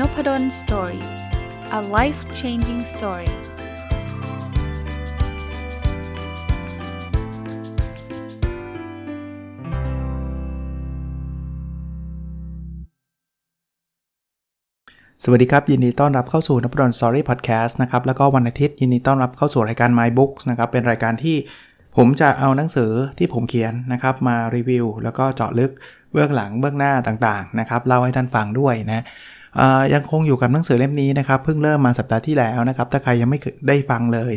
Nopadol Story a life changing story สวัสดีครับ ยินดีต้อนรับเข้าสู่นพดล Story Podcast นะครับ แล้วก็วันอาทิตย์ยินดีต้อนรับเข้าสู่รายการ My Books นะครับ เป็นรายการที่ผมจะเอาหนังสือที่ผมเขียนนะครับ มารีวิว แล้วก็เจาะลึกเบื้องหลังเบื้องหน้าต่างๆนะครับเล่าให้ท่านฟังด้วยนะ ยังคงอยู่กับหนังสือเล่มนี้นะครับ เพิ่งเริ่มมาสัปดาห์ที่แล้วนะครับ ถ้าใครยังไม่ได้ฟังเลย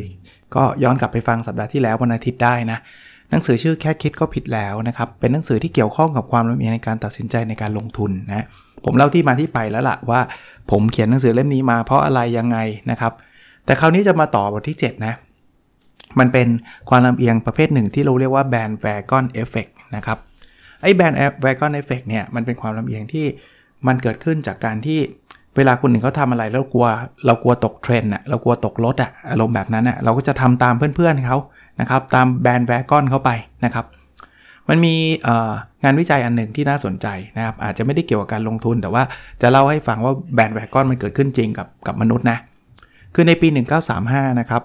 ก็ย้อนกลับไปฟังสัปดาห์ที่แล้ววันอาทิตย์ได้นะ หนังสือชื่อแค่คิดก็ผิดแล้วนะครับ เป็นหนังสือที่เกี่ยวข้องกับความละเอียดในการตัดสินใจในการลงทุนนะ ผมเล่าที่มาที่ไปแล้วล่ะว่า ผมเขียนหนังสือเล่มนี้มาเพราะอะไรยังไงนะครับ แต่คราวนี้จะมาต่อบทที่ 7 นะ มันเป็นความลำเอียงประเภทหนึ่งที่เราเรียกว่า Bandwagon Effect นะครับ ไอ้ Bandwagon Effect เนี่ย มันเป็นความลำเอียงที่ มันเกิดขึ้นจากการที่เวลาคนหนึ่งเขาทำอะไรแล้วกลัวเรากลัวตกเทรนด์อะเรากลัวตกรถอะอารมณ์แบบนั้นอะเราก็จะทำตามเพื่อนๆเขานะครับตาม Bandwagon เข้าไปนะครับมันมีงานวิจัยอันหนึ่งที่น่าสนใจนะครับอาจจะไม่ได้เกี่ยวกับการลงทุน แต่ว่าจะเล่าให้ฟังว่า Bandwagon มันเกิดขึ้นจริงกับกับมนุษย์นะคือในปี 1935 นะครับ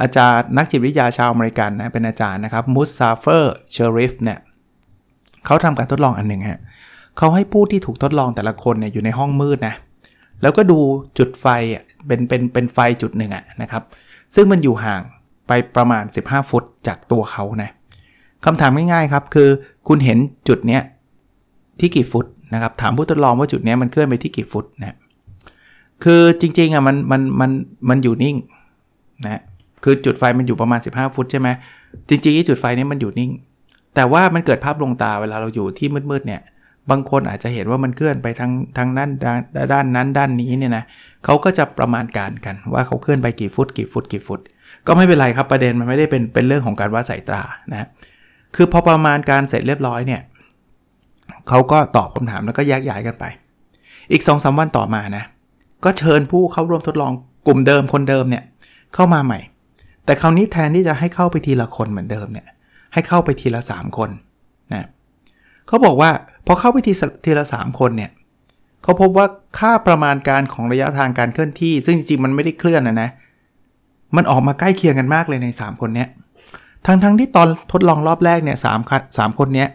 อาจารย์นักจิตวิทยาชาวอเมริกันนะเป็นอาจารย์นะครับ Muzafer Sherif เนี่ยเขาทำการทดลองอันหนึ่งฮะเขาให้ผู้ที่ถูกทดลองแต่ละคนเนี่ยอยู่ในห้องมืดนะ แล้วก็ดูจุดไฟเป็นเป็นเป็นไฟจุดหนึ่งอะนะครับ ซึ่งมันอยู่ห่างไปประมาณ 15 ฟุตจากตัวเขานะคำถามง่ายๆครับคือคุณเห็นจุดเนี้ยที่กี่ฟุตนะครับ ถามผู้ทดลองว่าจุดนี้มันเคลื่อนไปที่กี่ฟุตนะคือจริงๆอะมันมันมันมันอยู่นิ่งนะคือจุดไฟมันอยู่ประมาณ 15 ฟุตใช่ไหมจริงๆจุดไฟนี้มันอยู่นิ่ง แต่ว่ามันเกิดภาพลงตาเวลาเราอยู่ที่มืดๆเนี่ย บางคนอาจจะเห็นว่ามันเคลื่อนไปทางทางด้านด้านนั้นด้านนี้เนี่ยนะเขาก็จะประมาณการกันว่าเขาเคลื่อนไปกี่ฟุตกี่ฟุตกี่ฟุต ก็ไม่เป็นไรครับประเด็นมันไม่ได้เป็นเป็นเรื่องของการวัดสายตานะคือพอประมาณการเสร็จเรียบร้อยเนี่ยเขาก็ตอบคำถามแล้วก็แยกย้ายกันไป อีก2อสวันต่อมานะก็เชิญผู้เข้าร่วมทดลองกลุ่มเดิมคนเดิมเนี่ยเข้ามาใหม่ แต่คราวนี้แทนที่จะให้เข้าไปทีละคนเหมือนเดิมเนี่ยให้เข้าไปทีละ 3 คนนะ เขาบอกว่าพอเข้าไปทีทีละ 3 คนเนี่ยเขาพบว่าค่าประมาณการของระยะทางการเคลื่อนที่ ซึ่งจริงๆมันไม่ได้เคลื่อนนะนะมันออกมาใกล้เคียงกันมากเลยใน 3 คนเนี้ยทั้งทั้งที่ตอนทดลองรอบแรกเนี่ยสามสามคนเนี้ย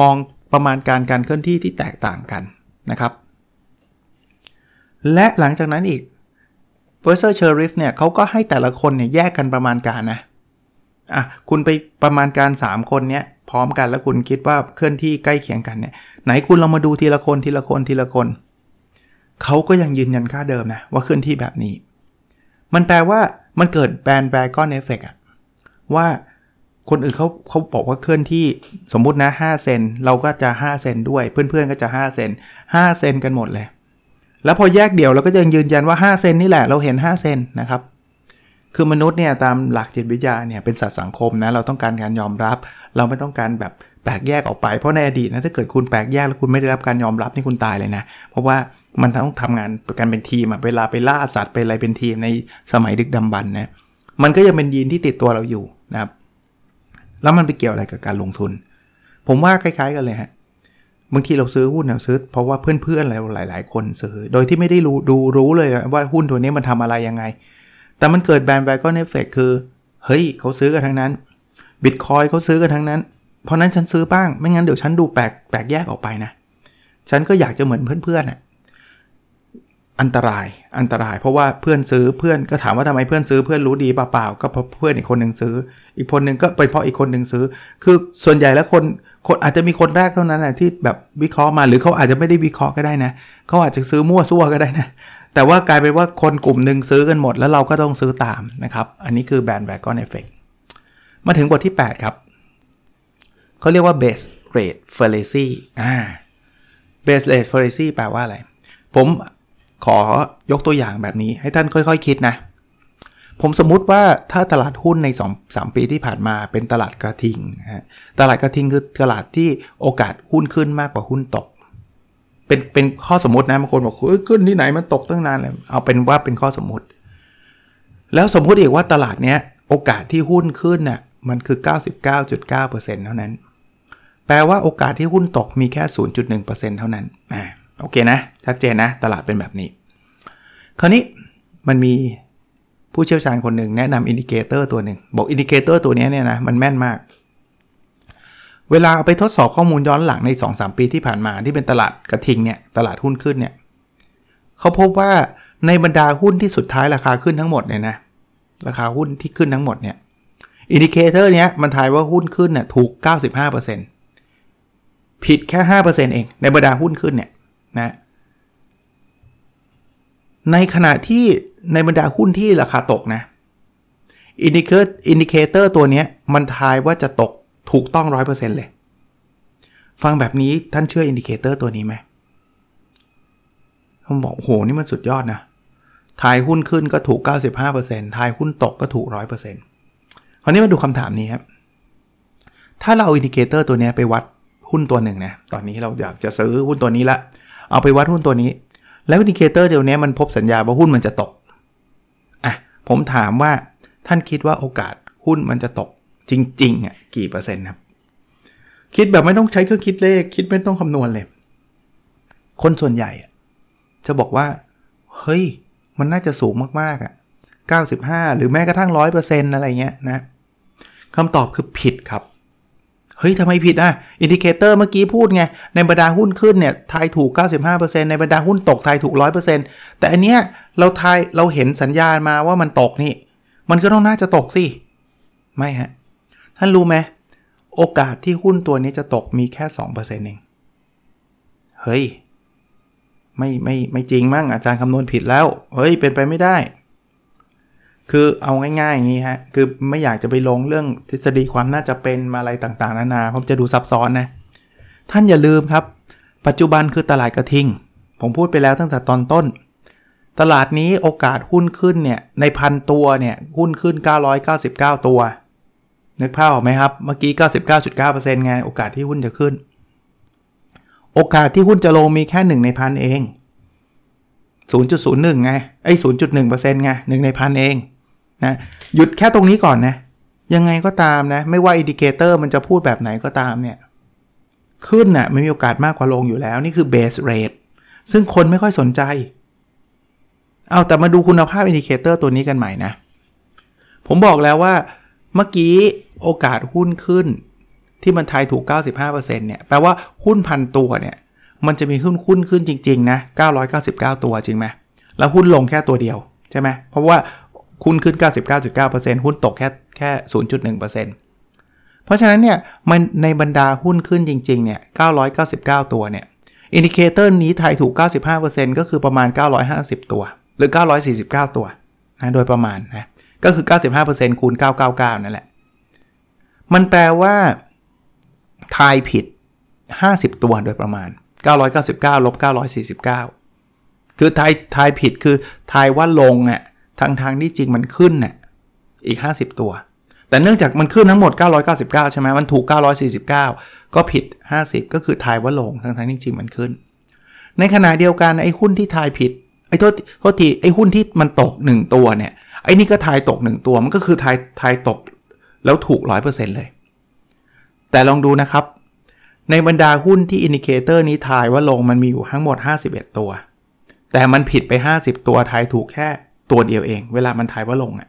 มองประมาณการการเคลื่อนที่ที่แตกต่างกันนะครับ และหลังจากนั้น Muzafer Sherif เนี่ยเขาก็ให้แต่ละคนเนี่ยแยกกันประมาณการนะอะคุณไปประมาณการ 3 คนเนี้ย พร้อมกัน แล้วคุณคิดว่าเคลื่อนที่ใกล้เคียงกันเนี่ยไหนคุณลองมาดูทีละคนทีละคนทีละคนเขาก็ยังยืนยันค่าเดิมนะว่าเคลื่อนที่แบบนี้ มันแปลว่ามันเกิดแบนแบกอนเอฟเฟกอะว่าคนอื่นเขาเขาบอกว่าเคลื่อนที่สมมุตินะ 5 เซนเราก็จะ 5 เซนด้วย เพื่อนๆก็จะ 5 เซน5 เซนกันหมดเลย แล้วพอแยกเดี่ยวเราก็ยังยืนยันว่า 5 เซนนี่แหละเราเห็น 5 เซนนะครับ คือมนุษย์เนี่ยตามหลักจิตวิทยาเนี่ยเป็นสัตว์สังคมนะเราต้องการการยอมรับ เราไม่ต้องการแบบแปลกแยกออกไปเพราะในอดีตนะถ้าเกิดคุณแปลกแยกแล้วคุณไม่ได้รับการยอมรับนี่คุณตายเลยนะ เพราะว่ามันต้องทำงานกันเป็นทีมเวลาไปล่าสัตว์ไปอะไรเป็นทีมในสมัยดึกดำบรรนะมันก็ยังเป็นยีนที่ติดตัวเราอยู่นะครับ แล้วมันไปเกี่ยวอะไรกับการลงทุน ผมว่าคล้าย ๆ กันเลยฮะบางทีเราซื้อหุ้นเราซื้อเพราะว่าเพื่อนๆเรหลาย ๆ คนซื้อ โดยที่ไม่ได้รู้ดูรู้เลยว่าหุ้นตัวนี้มันทำอะไรยังไง แต่มันเกิดแบนแวกอนเอฟเฟกคือ เฮ้ยเขาซื้อกันทั้งนั้นบิตคอยเขาซื้อกันทั้งนั้น เพราะนั้นฉันซื้อบ้าง ไม่งั้นเดี๋ยวฉันดูแปลกแปลกแยกออกไปนะ ฉันก็อยากจะเหมือนเพื่อนๆน่ะอันตราย อันตราย เพราะว่าเพื่อนซื้อเพื่อนก็ถามว่าทำไมเพื่อนซื้อเพื่อนรู้ดีเปล่าๆก็เพราะเพื่อนอีกคนหนึ่งซื้อ อีกคนหนึ่งก็เป็นเพราะอีกคนหนึ่งซื้อ คือส่วนใหญ่แล้วคนคนอาจจะมีคนแรกเท่านั้นนะที่แบบวิเคราะห์มาหรือเขาอาจจะไม่ได้วิเคราะห์ก็ได้นะเขาอาจจะซื้อมั่วซั่วก็ได้นะ แต่ว่ากลายเป็นว่าคนกลุ่มหนึ่งซื้อกันหมด แล้วเราก็ต้องซื้อตามนะครับ อันนี้คือแบนแวกอนเอฟเฟกมาถึงบทที่ 8 ครับเขาเรียกว่า base rate fallacy อ่า base rate fallacy แปลว่าอะไร ผมขอยกตัวอย่างแบบนี้ให้ท่านค่อยๆคคิดนะ ผมสมมุติว่าถ้าตลาดหุ้นใน 2 3 ปีที่ผ่านมาเป็นตลาดกระทิงตลาดกระทิงคือตลาดที่โอกาสหุ้นขึ้นมากกว่าหุ้นตก เป็นเป็นข้อสมมตินะบางคนบอกเฮ้ยขึ้นที่ไหนมันตกตั้งนานเลยเอาเป็นว่าเป็นข้อสมมติ แล้วสมมติอีกว่าตลาดเนี้ยโอกาสที่หุ้นขึ้นน่ะมันคือ 99.9%เท่านั้น แปลว่าโอกาสที่หุ้นตกมีแค่ 0.1%เท่านั้นอ่าโอเคนะชัดเจนนะ ตลาดเป็นแบบนี้ คราวนี้มันมีผู้เชี่ยวชาญคนหนึ่งแนะนำ indicator ตัวหนึ่งบอก indicator ตัวนี้เนี่ยนะมันแม่นมาก เวลาเอาไปทดสอบข้อมูลย้อนหลังใน 2-3 ปีที่ผ่านมาที่เป็นตลาดกระทิงเนี่ยตลาดหุ้นขึ้นเนี่ยเขาพบว่าในบรรดาหุ้นที่สุดท้ายราคาขึ้นทั้งหมดเนี่ยนะราคาหุ้นที่ขึ้นทั้งหมดเนี่ย indicator เนี้ยมันทายว่าหุ้นขึ้นเนี่ยถูก 95%ผิดแค่ 5%เองในบรรดาหุ้นขึ้นเนี่ยนะในขณะที่ในบรรดาหุ้นที่ราคาตกนะ indicator ตัวนี้มันทายว่าจะตก ถูกต้อง100%เลย ฟังแบบนี้ท่านเชื่อ indicator ตัวนี้ไหมผมบอกโหนี่มันสุดยอดนะทายหุ้นขึ้นก็ถูก 95%ทายหุ้นตกก็ถูก 100%คราวนี้มาดูคำถามนี้ครับ ถ้าเราเอา indicator ตัวนี้ไปวัดหุ้นตัวหนึ่งนะ ตอนนี้เราอยากจะซื้อหุ้นตัวนี้ละ เอาไปวัดหุ้นตัวนี้ แล้ว indicator ตัวนี้มันพบสัญญาณว่าหุ้นมันจะตก อะ ผมถามว่าท่านคิดว่าโอกาสหุ้นมันจะตก จริงๆอะกี่เปอร์เซ็นต์ครับ คิดแบบไม่ต้องใช้เครื่องคิดเลข คิดไม่ต้องคำนวณเลย คนส่วนใหญ่จะบอกว่า เฮ้ย มันน่าจะสูงมากๆอะ 95 หรือแม้กระทั่ง 100%อะไรเงี้ยนะคำตอบคือผิดครับ เฮ้ยทำไมผิดอะ indicator เมื่อกี้พูดไง ในบรรดาหุ้นขึ้นเนี่ย ทายถูก 95%ในบรรดาหุ้นตกทายถูก 100%แต่อันเนี้ยเราทายเราเห็นสัญญาณมาว่ามันตกนี่ มันก็ต้องน่าจะตกสิ ไม่ฮะ ท่านรู้ไหมโอกาสที่หุ้นตัวนี้จะตกมีแค่ 2%เองเฮ้ยไม่ไม่ไม่จริงมั้งอาจารย์คำนวณผิดแล้วเฮ้ยเป็นไปไม่ได้ คือเอาง่ายๆอย่างนี้ฮะคือไม่อยากจะไปลงเรื่องทฤษฎีความน่าจะเป็นมาอะไรต่างๆนานาผมจะดูซับซ้อนนะท่านอย่าลืมครับ ปัจจุบันคือตลาดกระทิง ผมพูดไปแล้วตั้งแต่ตอนต้น ตลาดนี้โอกาสหุ้นขึ้นเนี่ยในพันตัวเนี่ยหุ้นขึ้น 999 ตัว นึกภาพออกไหมครับ เมื่อกี้ 99.9%ไง โอกาสที่หุ้นจะขึ้น โอกาสที่หุ้นจะลงมีแค่ 1 ในพันเอง 0.01 ไง ไอ้0.1%ไง1ในพันเองนะหยุดแค่ตรงนี้ก่อนนะ ยังไงก็ตามนะ ไม่ว่า indicator มันจะพูดแบบไหนก็ตามเนี่ย ขึ้นน่ะไม่มีโอกาสมากกว่าลงอยู่แล้ว นี่คือ base rate ซึ่งคนไม่ค่อยสนใจ เอาแต่มาดูคุณภาพ indicator ตัวนี้กันใหม่นะ ผมบอกแล้วว่า เมื่อกี้โอกาสหุ้นขึ้น ที่มันทายถูก 95%เนี่ย แปลว่าหุ้นพันตัวเนี่ย มันจะมีหุ้นหุ้นขึ้นจริงๆนะ 999 ตัวจริงไหมแล้วหุ้นลงแค่ตัวเดียวใช่ไหมเพราะว่าหุ้นขึ้น 99.9%หุ้นตกแค่แค่ 0.1%เพราะฉะนั้นเนี่ยมันในบรรดาหุ้นขึ้นจริงๆเนี่ย 999 ตัวเนี่ย indicator นี้ทายถูก 95%ก็คือประมาณ 950 ตัว หรือ 949 ตัวนะโดยประมาณนะ ก็คือ 95%คูณ 999 นั่นแหละ มันแปลว่าทายผิด 50 ตัวโดยประมาณ 999ลบ949 คือทายทายผิดคือทายว่าลงอะทางทางที่จริงมันขึ้นน่ะอีก 50 ตัว แต่เนื่องจากมันขึ้นทั้งหมด 999 ใช่ไหมมันถูก 949 ก็ผิด 50 ก็คือทายว่าลงทางทางที่จริงมันขึ้น ในขณะเดียวกันไอ้หุ้นที่ทายผิด อ้อโทษโทษทีไอ้หุ้นที่มันตก 1 ตัวเนี่ยไอ้นี่ก็ทายตก 1 ตัวมันก็คือทายทายตกแล้วถูก 100%เลย แต่ลองดูนะครับ ในบรรดาหุ้นที่ indicator นี้ทายว่าลงมันมีอยู่ทั้งหมด 51 ตัว แต่มันผิดไป 50 ตัวทายถูกแค่ตัวเดียวเอง เวลามันถ่ายว่าลงอะ่ะ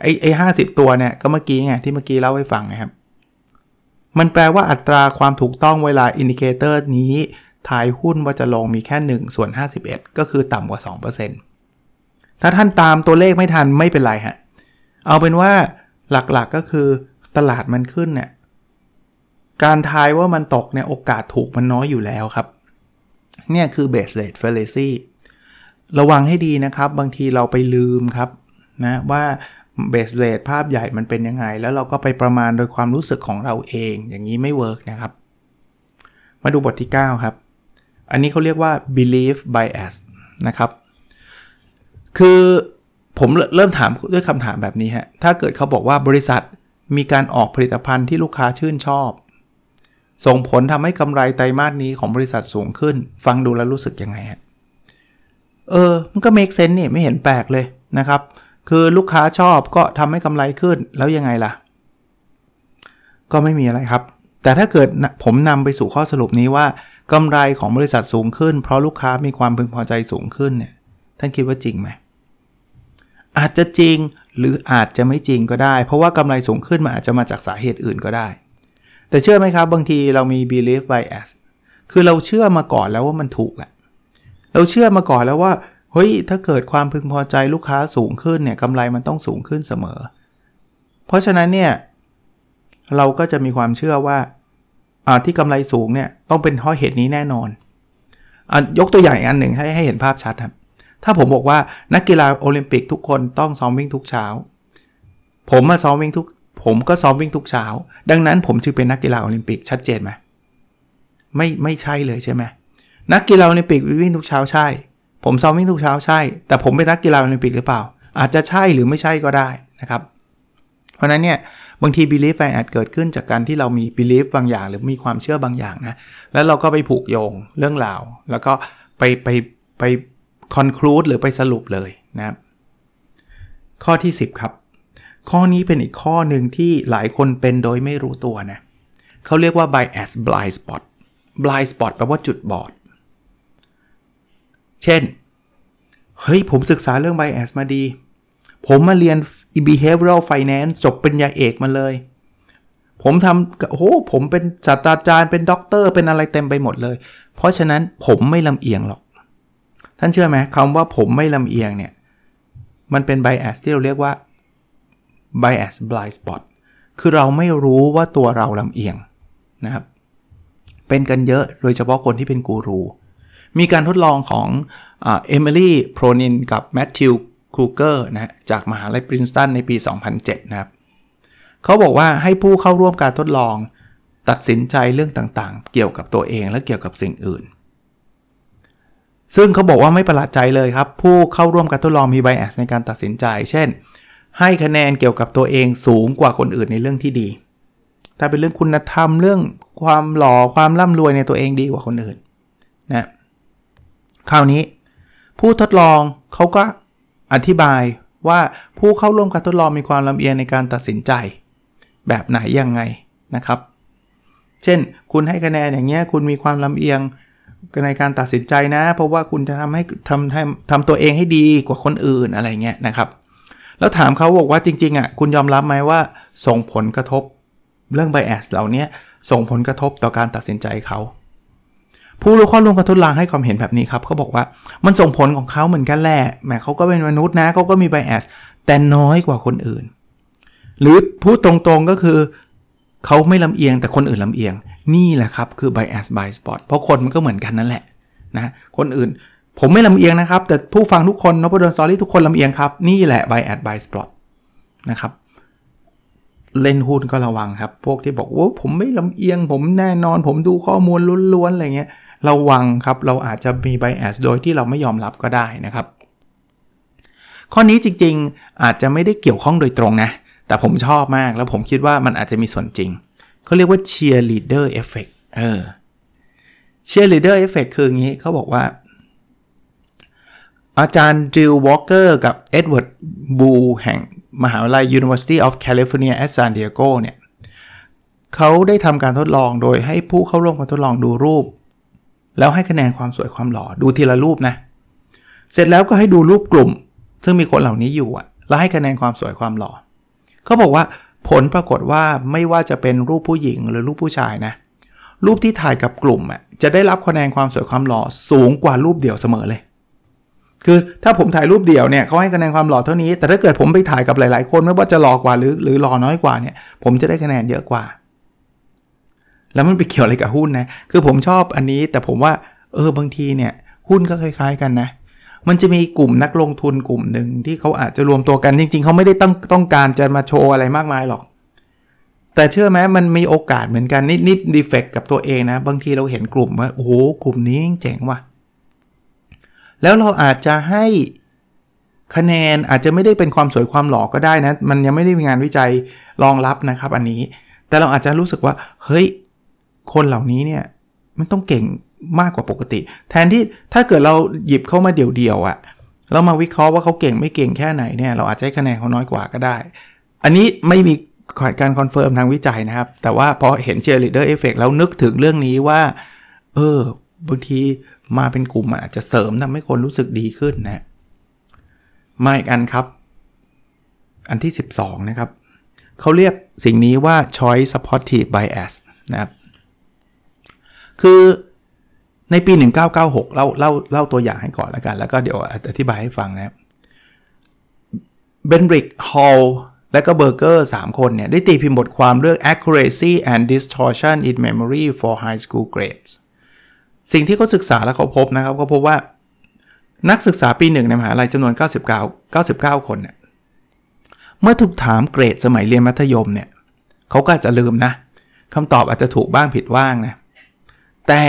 ไอ้ไอ้ห้าสิบตัวเนี่ยก็เมื่อกี้ไงที่เมื่อกี้เล่าให้ฟังนะครับ มันแปลว่าอัตราความถูกต้องเวลา indicator นี้ ทายหุ้นว่าจะลงมีแค่1ส่วน51 ก็คือต่ำกว่า 2%ถ้าท่านตามตัวเลขไม่ทันไม่เป็นไรฮะ เอาเป็นว่าหลักๆกก็คือตลาดมันขึ้นเนี่ย การทายว่ามันตกเนี่ยโอกาสถูกมันน้อยอยู่แล้วครับ เนี่ยคือ base rate fallacy ระวังให้ดีนะครับ บางทีเราไปลืมครับนะว่า base rate ภาพใหญ่มันเป็นยังไง แล้วเราก็ไปประมาณโดยความรู้สึกของเราเอง อย่างนี้ไม่ work นะครับ มาดูบทที่ 9 ครับ อันนี้เขาเรียกว่า belief bias นะครับ คือผมเริ่มถามด้วยคำถามแบบนี้ฮะ ถ้าเกิดเขาบอกว่าบริษัทมีการออกผลิตภัณฑ์ที่ลูกค้าชื่นชอบ ส่งผลทำให้กำไรไตรมาสนี้ของบริษัทสูงขึ้น ฟังดูแล้วรู้สึกยังไงฮะ เออ มันก็ make sense นี่ไม่เห็นแปลกเลยนะครับ คือลูกค้าชอบก็ทำให้กำไรขึ้นแล้วยังไงล่ะ ก็ไม่มีอะไรครับ แต่ถ้าเกิดผมนำไปสู่ข้อสรุปนี้ว่า กำไรของบริษัทสูงขึ้น เพราะลูกค้ามีความพึงพอใจสูงขึ้นเนี่ยท่านคิดว่าจริงไหมอาจจะจริงหรืออาจจะไม่จริงก็ได้ เพราะว่ากำไรสูงขึ้นมาอาจจะมาจากสาเหตุอื่นก็ได้ แต่เชื่อไหมครับ บางทีเรามี belief bias คือเราเชื่อมาก่อนแล้วว่ามันถูกแหละเราเชื่อมาก่อนแล้วว่าเฮ้ยถ้าเกิดความพึงพอใจลูกค้าสูงขึ้นเนี่ยกำไรมันต้องสูงขึ้นเสมอ เพราะฉะนั้นเนี่ยเราก็จะมีความเชื่อว่า ที่กำไรสูงเนี่ยต้องเป็นเพราะเหตุนี้แน่นอนอยกตัวอย่างอันหนึ่งให้ให้เห็นภาพชัดครับ ถ้าผมบอกว่านักกีฬาโอลิมปิกทุกคนต้องซ้อมวิ่งทุกเช้า ผมมาซ้อมวิ่งทุก ผมก็ซ้อมวิ่งทุกเช้า ดังนั้นผมจึงเป็นนักกีฬาโอลิมปิกชัดเจนไหมไม่ไม่ใช่เลยใช่ไหมนักกีฬาโอลิมปิกวิ่งทุกเช้าใช่ ผมซ้อมวิ่งทุกเช้าใช่ แต่ผมเป็นนักกีฬาโอลิมปิกหรือเปล่า อาจจะใช่หรือไม่ใช่ก็ได้นะครับ เพราะนั้นเนี่ย บางที belief อาจเกิดขึ้นจากการที่เรามี belief บางอย่าง หรือมีความเชื่อบางอย่างนะแล้วเราก็ไปผูกโยงเรื่องราว แล้วก็ไปไปไป conclude หรือไปสรุปเลยนะครับข้อที่ 10 ครับ ข้อนี้เป็นอีกข้อหนึ่งที่หลายคนเป็นโดยไม่รู้ตัวนะเขาเรียกว่า bias blind spot blind spot แปลว่าจุดบอด เช่น เฮ้ย ผมศึกษาเรื่อง bias มาดี ผมมาเรียน behavioral finance จบเป็นยาเอกมาเลย ผมทำโอ้โหผมเป็นศาสตราจารย์เป็นด็อกเตอร์เป็นอะไรเต็มไปหมดเลย เพราะฉะนั้นผมไม่ลำเอียงหรอก ท่านเชื่อไหมคำว่าผมไม่ลำเอียงเนี่ย มันเป็น bias ที่เราเรียกว่า bias blind spot คือเราไม่รู้ว่าตัวเราลำเอียงนะครับ เป็นกันเยอะโดยเฉพาะคนที่เป็นกูรู มีการทดลองของเอมิลี่ โพรนิน กับแมทธิว คูกเลอร์นะจากมหาลัยปรินสตันในปี 2007 นะครับเขาบอกว่าให้ผู้เข้าร่วมการทดลอง ตัดสินใจเรื่องต่างๆ เกี่ยวกับตัวเองและเกี่ยวกับสิ่งอื่น ซึ่งเขาบอกว่าไม่ประหลาดใจเลยครับ ผู้เข้าร่วมการทดลองมีไบแอสในการตัดสินใจ เช่น ให้คะแนนเกี่ยวกับตัวเองสูงกว่าคนอื่นในเรื่องที่ดี ถ้าเป็นเรื่องคุณธรรมเรื่องความหล่อความร่ำรวยในตัวเองดีกว่าคนอื่นนะคราวนี้ผู้ทดลองเขาก็ อธิบายว่าผู้เข้าร่วมการทดลองมีความลำเอียงในการตัดสินใจ แบบไหนยังไงนะครับ เช่น คุณให้คะแนนอย่างเงี้ยคุณมีความลำเอียงในการตัดสินใจนะ เพราะว่าคุณจะทำให้ทำทำทำตัวเองให้ดีกว่าคนอื่นอะไรเงี้ยนะครับ แล้วถามเขาบอกว่าจริงๆอะคุณยอมรับไหมว่าส่งผลกระทบเรื่องไบแอสเหล่านี้ส่งผลกระทบต่อการตัดสินใจเขา ผู้รู้ข้อร่วมการทดลองให้ความเห็นแบบนี้ครับเขาบอกว่ามันส่งผลของเขาเหมือนกันแหละแหมเขาก็เป็นมนุษย์นะเขาก็มีไบแอสแต่น้อยกว่าคนอื่น หรือพูดตรงๆก็คือเขาไม่ลำเอียงแต่คนอื่นลำเอียง นี่แหละครับคือ bias by spot เพราะคนมันก็เหมือนกันนั่นแหละนะคนอื่นผมไม่ลำเอียงนะครับ แต่ผู้ฟังทุกคนนพดลสอรี่ทุกคนลำเอียงครับ นี่แหละ bias by spot นะครับเล่นหุ้นก็ระวังครับ พวกที่บอกว่าผมไม่ลำเอียง ผมแน่นอน ผมดูข้อมูลล้วนๆอะไรเงี้ย ระวังครับเราอาจจะมี bias โดยที่เราไม่ยอมรับก็ได้นะครับ ข้อนี้จริงๆอาจจะไม่ได้เกี่ยวข้องโดยตรงนะ แต่ผมชอบมากแล้วผมคิดว่ามันอาจจะมีส่วนจริงเขาเรียกว่า cheerleader effect เออ cheerleader effect คืออย่างนี้เขาบอกว่า อาจารย์ดรูว์ วอล์กเกอร์กับเอ็ดเวิร์ด วูลแห่งมหาวิทยาลัย University of California at San Diego เนี่ยเขาได้ทำการทดลองโดยให้ผู้เข้าร่วมการทดลองดูรูป แล้วให้คะแนนความสวยความหล่อดูทีละรูปนะ เสร็จแล้วก็ให้ดูรูปกลุ่ม ซึ่งมีคนเหล่านี้อยู่อะแล้วให้คะแนนความสวยความหล่อเขาบอกว่าผลปรากฏว่าไม่ว่าจะเป็นรูปผู้หญิงหรือรูปผู้ชายนะ รูปที่ถ่ายกับกลุ่มอะจะได้รับคะแนนความสวยความหล่อสูงกว่ารูปเดี่ยวเสมอเลย คือถ้าผมถ่ายรูปเดี่ยวเนี่ยเขาให้คะแนนความหล่อเท่านี้ แต่ถ้าเกิดผมไปถ่ายกับหลาย ๆ คนไม่ว่าจะหล่อกว่าหรือหรือหล่อน้อยกว่าเนี่ย ผมจะได้คะแนนเยอะกว่า แล้วมันไปเกี่ยวอะไรกับหุ้นนะ คือผมชอบอันนี้แต่ผมว่า เออบางทีเนี่ยหุ้นก็คล้าย ๆ กันนะ มันจะมีกลุ่มนักลงทุนกลุ่มหนึ่งที่เขาอาจจะรวมตัวกันจริง ๆเขาไม่ได้ต้องต้องการจะมาโชว์อะไรมากมายหรอก แต่เชื่อไหมมันมีโอกาสเหมือนกันนิดนิดดีเฟกกับตัวเองนะ บางทีเราเห็นกลุ่มว่าโอ้โหกลุ่มนี้เจ๋งว่ะ แล้วเราอาจจะให้คะแนนอาจจะไม่ได้เป็นความสวยความหล่อก็ได้นะ มันยังไม่ได้มีงานวิจัยรองรับนะครับ อันนี้ แต่เราอาจจะรู้สึกว่า เฮ้ย คนเหล่านี้เนี่ยมันต้องเก่งมากกว่าปกติ แทนที่ถ้าเกิดเราหยิบเข้ามาเดี่ยวๆอะ่ะเรามาวิเคราะห์ว่าเขาเก่งไม่เก่งแค่ไหนเนี่ยเราอาจจะให้คะแนนเขาน้อยกว่าก็ได้ อันนี้ไม่มีการ confirm ทางวิจัยนะครับ แต่ว่าพอเห็น cheerleader effect แล้วนึกถึงเรื่องนี้ว่า เออบางทีมาเป็นกลุ่มอาจจะเสริมทำให้คนรู้สึกดีขึ้นนะมาอีกอันครับ อันที่ 12 นะครับ เขาเรียกสิ่งนี้ว่า choice supportive bias นะครับ คือในปี 1996 เล่าเล่าเล่าตัวอย่างให้ก่อนแล้วกัน แล้วก็เดี๋ยวอธิบายให้ฟังนะครับเบนริกฮอลและก็เบอร์เกอร์ 3 คนเนี่ย ได้ตีพิมพ์บทความเรื่อง accuracy and distortion in memory for high school grades สิ่งที่เขาศึกษาแล้วเขาพบนะครับเขาพบว่านักศึกษาปีหนึ่งในมหาลัยจำนวน 99 99 คนเนี่ยเมื่อถูกถามเกรดสมัยเรียนมัธยมเนี่ยเขาก็อาจจะลืมนะคำตอบอาจจะถูกบ้างผิดบ้างนะ แต่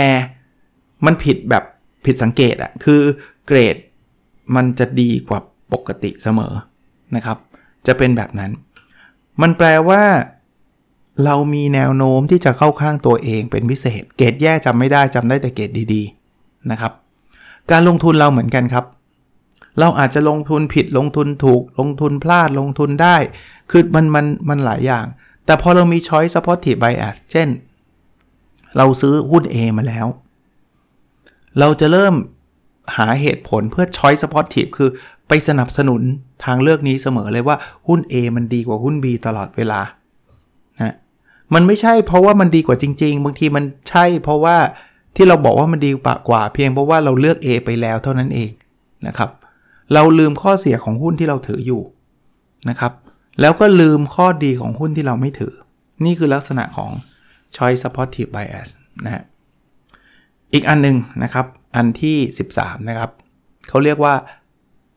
มันผิดแบบผิดสังเกตอะคือเกรดมันจะดีกว่าปกติเสมอนะครับ จะเป็นแบบนั้น มันแปลว่าเรามีแนวโน้มที่จะเข้าข้างตัวเองเป็นพิเศษ เกรดแย่จำไม่ได้จำได้แต่เกรดดีๆนะครับ การลงทุนเราเหมือนกันครับ เราอาจจะลงทุนผิดลงทุนถูก ลงทุนพลาดลงทุนได้ คือมันมันมันหลายอย่าง แต่พอเรามี choice supportive bias เช่น เราซื้อหุ้น A มาแล้ว เราจะเริ่มหาเหตุผลเพื่อ choice supportive คือไปสนับสนุนทางเลือกนี้เสมอเลยว่าหุ้น A มันดีกว่าหุ้น B ตลอดเวลานะมันไม่ใช่เพราะว่ามันดีกว่าจริง ๆ บางทีมันใช่เพราะว่าที่เราบอกว่ามันดีกว่าเพียงเพราะว่าเราเลือก A ไปแล้วเท่านั้นเองนะครับ เราลืมข้อเสียของหุ้นที่เราถืออยู่นะครับ แล้วก็ลืมข้อดีของหุ้นที่เราไม่ถือ นี่คือลักษณะของ choice supportive bias นะฮะอีกอันนึงนะครับ อันที่ 13 นะครับ เขาเรียกว่า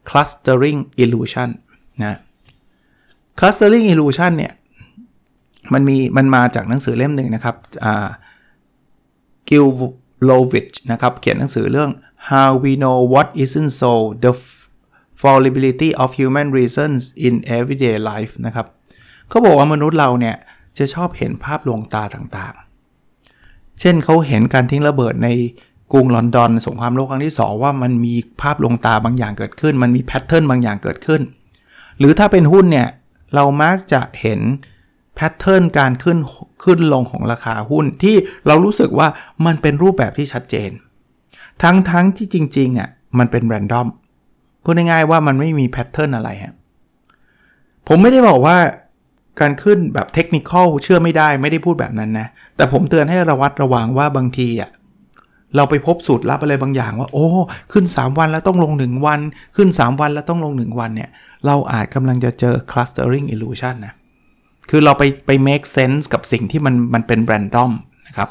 clustering illusion นะ clustering illusion เนี่ย มันมี มันมาจากหนังสือเล่มหนึ่งนะครับกิลโลวิชนะครับ เขียนหนังสือเรื่อง how we know what isn't so the fallibility of human reasons in everyday life นะครับเขาบอกว่ามนุษย์เราเนี่ย จะชอบเห็นภาพลวงตาต่างๆ เช่นเขาเห็นการทิ้งระเบิดในกรุงลอนดอนสงครามโลกครั้งที่ 2 ว่ามันมีภาพลวงตาบางอย่างเกิดขึ้น มันมี pattern บางอย่างเกิดขึ้น หรือถ้าเป็นหุ้นเนี่ยเรามักจะเห็น pattern การขึ้นขึ้นลงของราคาหุ้นที่เรารู้สึกว่ามันเป็นรูปแบบที่ชัดเจน ทั้งทั้งที่จริงๆอะมันเป็น random พูดง่ายๆว่ามันไม่มี pattern อะไรฮะผมไม่ได้บอกว่า การขึ้นแบบเทคนิคอลเชื่อไม่ได้ไม่ได้พูดแบบนั้นนะ แต่ผมเตือนให้ระวัดระวังว่าบางทีอะเราไปพบสูตรลับอะไรบางอย่างว่า โอ้ขึ้น 3 วันแล้วต้องลง 1 วัน ขึ้น 3 วันแล้วต้องลง 1 วันเนี่ย เราอาจกำลังจะเจอ clustering illusion นะ คือเราไปไป make sense กับสิ่งที่มันมันเป็น random นะครับ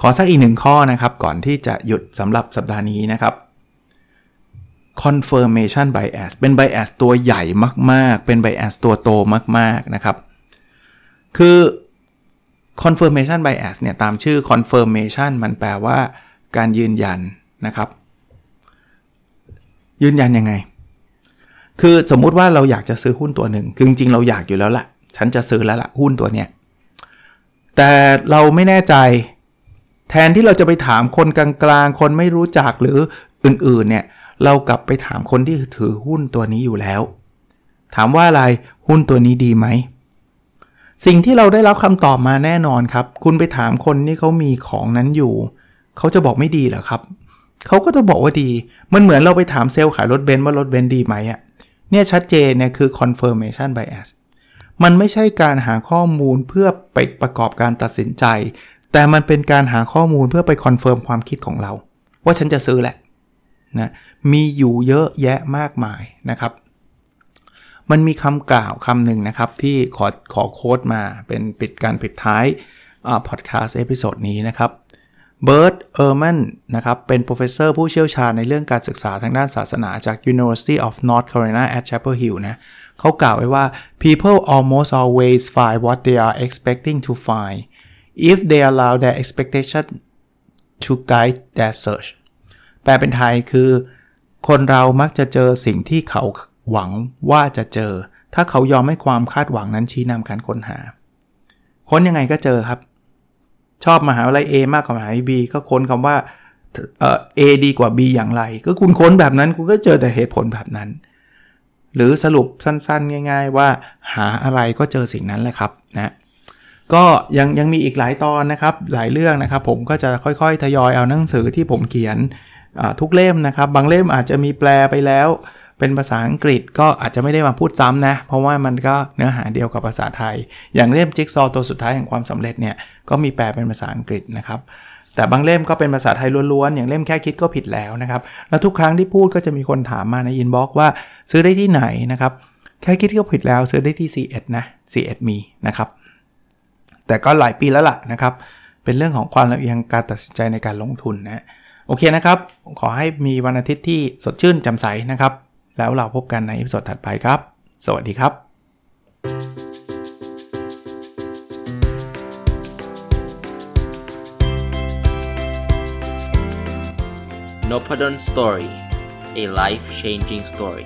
ขอสักอีกหนึ่งข้อนะครับ ก่อนที่จะหยุดสำหรับสัปดาห์นี้นะครับ confirmation bias เป็น bias ตัวใหญ่มากๆ เป็น bias ตัวโตมากๆนะครับ คือ confirmation bias เนี่ยตามชื่อ confirmation มันแปลว่าการยืนยันนะครับ ยืนยันยังไง คือสมมุติว่าเราอยากจะซื้อหุ้นตัวหนึ่งคือจริงๆเราอยากอยู่แล้วละ่ะ ฉันจะซื้อแล้วละ่ะหุ้นตัวเนี้ย แต่เราไม่แน่ใจ แทนที่เราจะไปถามคนกลางๆ คนไม่รู้จักหรืออื่นๆเนี่ย เรากลับไปถามคนที่ถือหุ้นตัวนี้อยู่แล้ว ถามว่าอะไรหุ้นตัวนี้ดีไหม สิ่งที่เราได้รับคำตอบมาแน่นอนครับ คุณไปถามคนที่เขามีของนั้นอยู่ เขาจะบอกไม่ดีเหรอครับ เขาก็จะบอกว่าดี มันเหมือนเราไปถามเซลล์ขายรถเบนซ์ว่ารถเบนซ์ดีไหมอะ่ะเนี่ยชัดเจนเนี่ยคือ confirmation bias มันไม่ใช่การหาข้อมูลเพื่อไปประกอบการตัดสินใจ แต่มันเป็นการหาข้อมูลเพื่อไป confirm ความคิดของเรา ว่าฉันจะซื้อแหละ นะมีอยู่เยอะแยะมากมายนะครับ มันมีคำกล่าวคำหนึ่งนะครับ ที่ขอขอ quote มาเป็นปิดการปิดท้ายพอดแคสต์ episode นี้นะครับบาร์ตเออร์แมนนะครับเป็น professor ผู้เชี่ยวชาญในเรื่องการศึกษาทางด้านศาสนาจาก University of North Carolina at Chapel Hill นะเขากล่าวไว้ว่า people almost always find what they are expecting to find if they allow their expectation to guide their search แปลเป็นไทยคือ คนเรามักจะเจอสิ่งที่เขาหวังว่าจะเจอ ถ้าเขายอมให้ความคาดหวังนั้นชี้นำการค้นหา ค้นยังไงก็เจอครับ ชอบมหาวิทยาลัย A มากกว่ามหาวิทยาลัย B ก็ค้นคำว่าเอ่อ A ดีกว่า B อย่างไร ก็คุณค้นแบบนั้นคุณก็เจอแต่เหตุผลแบบนั้น หรือสรุปสั้นๆ ง่าย ๆ ว่าหาอะไรก็เจอสิ่งนั้นแหละครับนะก็ยังยังมีอีกหลายตอนนะครับหลายเรื่องนะครับ ผมก็จะค่อยๆ ทยอยเอาหนังสือที่ผมเขียน ทุกเล่มนะครับ บางเล่มอาจจะมีแปลไปแล้ว เป็นภาษาอังกฤษก็อาจจะไม่ได้มาพูดซ้ำนะ เพราะว่ามันก็เนื้อหาเดียวกับภาษาไทย อย่างเล่มจิ๊กซอตัวสุดท้ายแห่งความสำเร็จเนี่ยก็มีแปลเป็นภาษาอังกฤษนะครับแต่บางเล่มก็เป็นภาษาไทยล้วนๆ อย่างเล่มแค่คิดก็ผิดแล้วนะครับ แล้วทุกครั้งที่พูดก็จะมีคนถามมาใน inbox ว่าซื้อได้ที่ไหนนะครับ แค่คิดก็ผิดแล้วซื้อได้ที่ C1 นะ C1 มีนะครับ แต่ก็หลายปีแล้วล่ะนะครับ เป็นเรื่องของความลำเอียงการตัดสินใจในการลงทุนนะ โอเคนะครับ ขอให้มีวันอาทิตย์ที่สดชื่นแจ่มใสนะครับ แล้วเราพบกันใน episode ถัดไปครับ สวัสดีครับ n o p a d o n Story a life changing story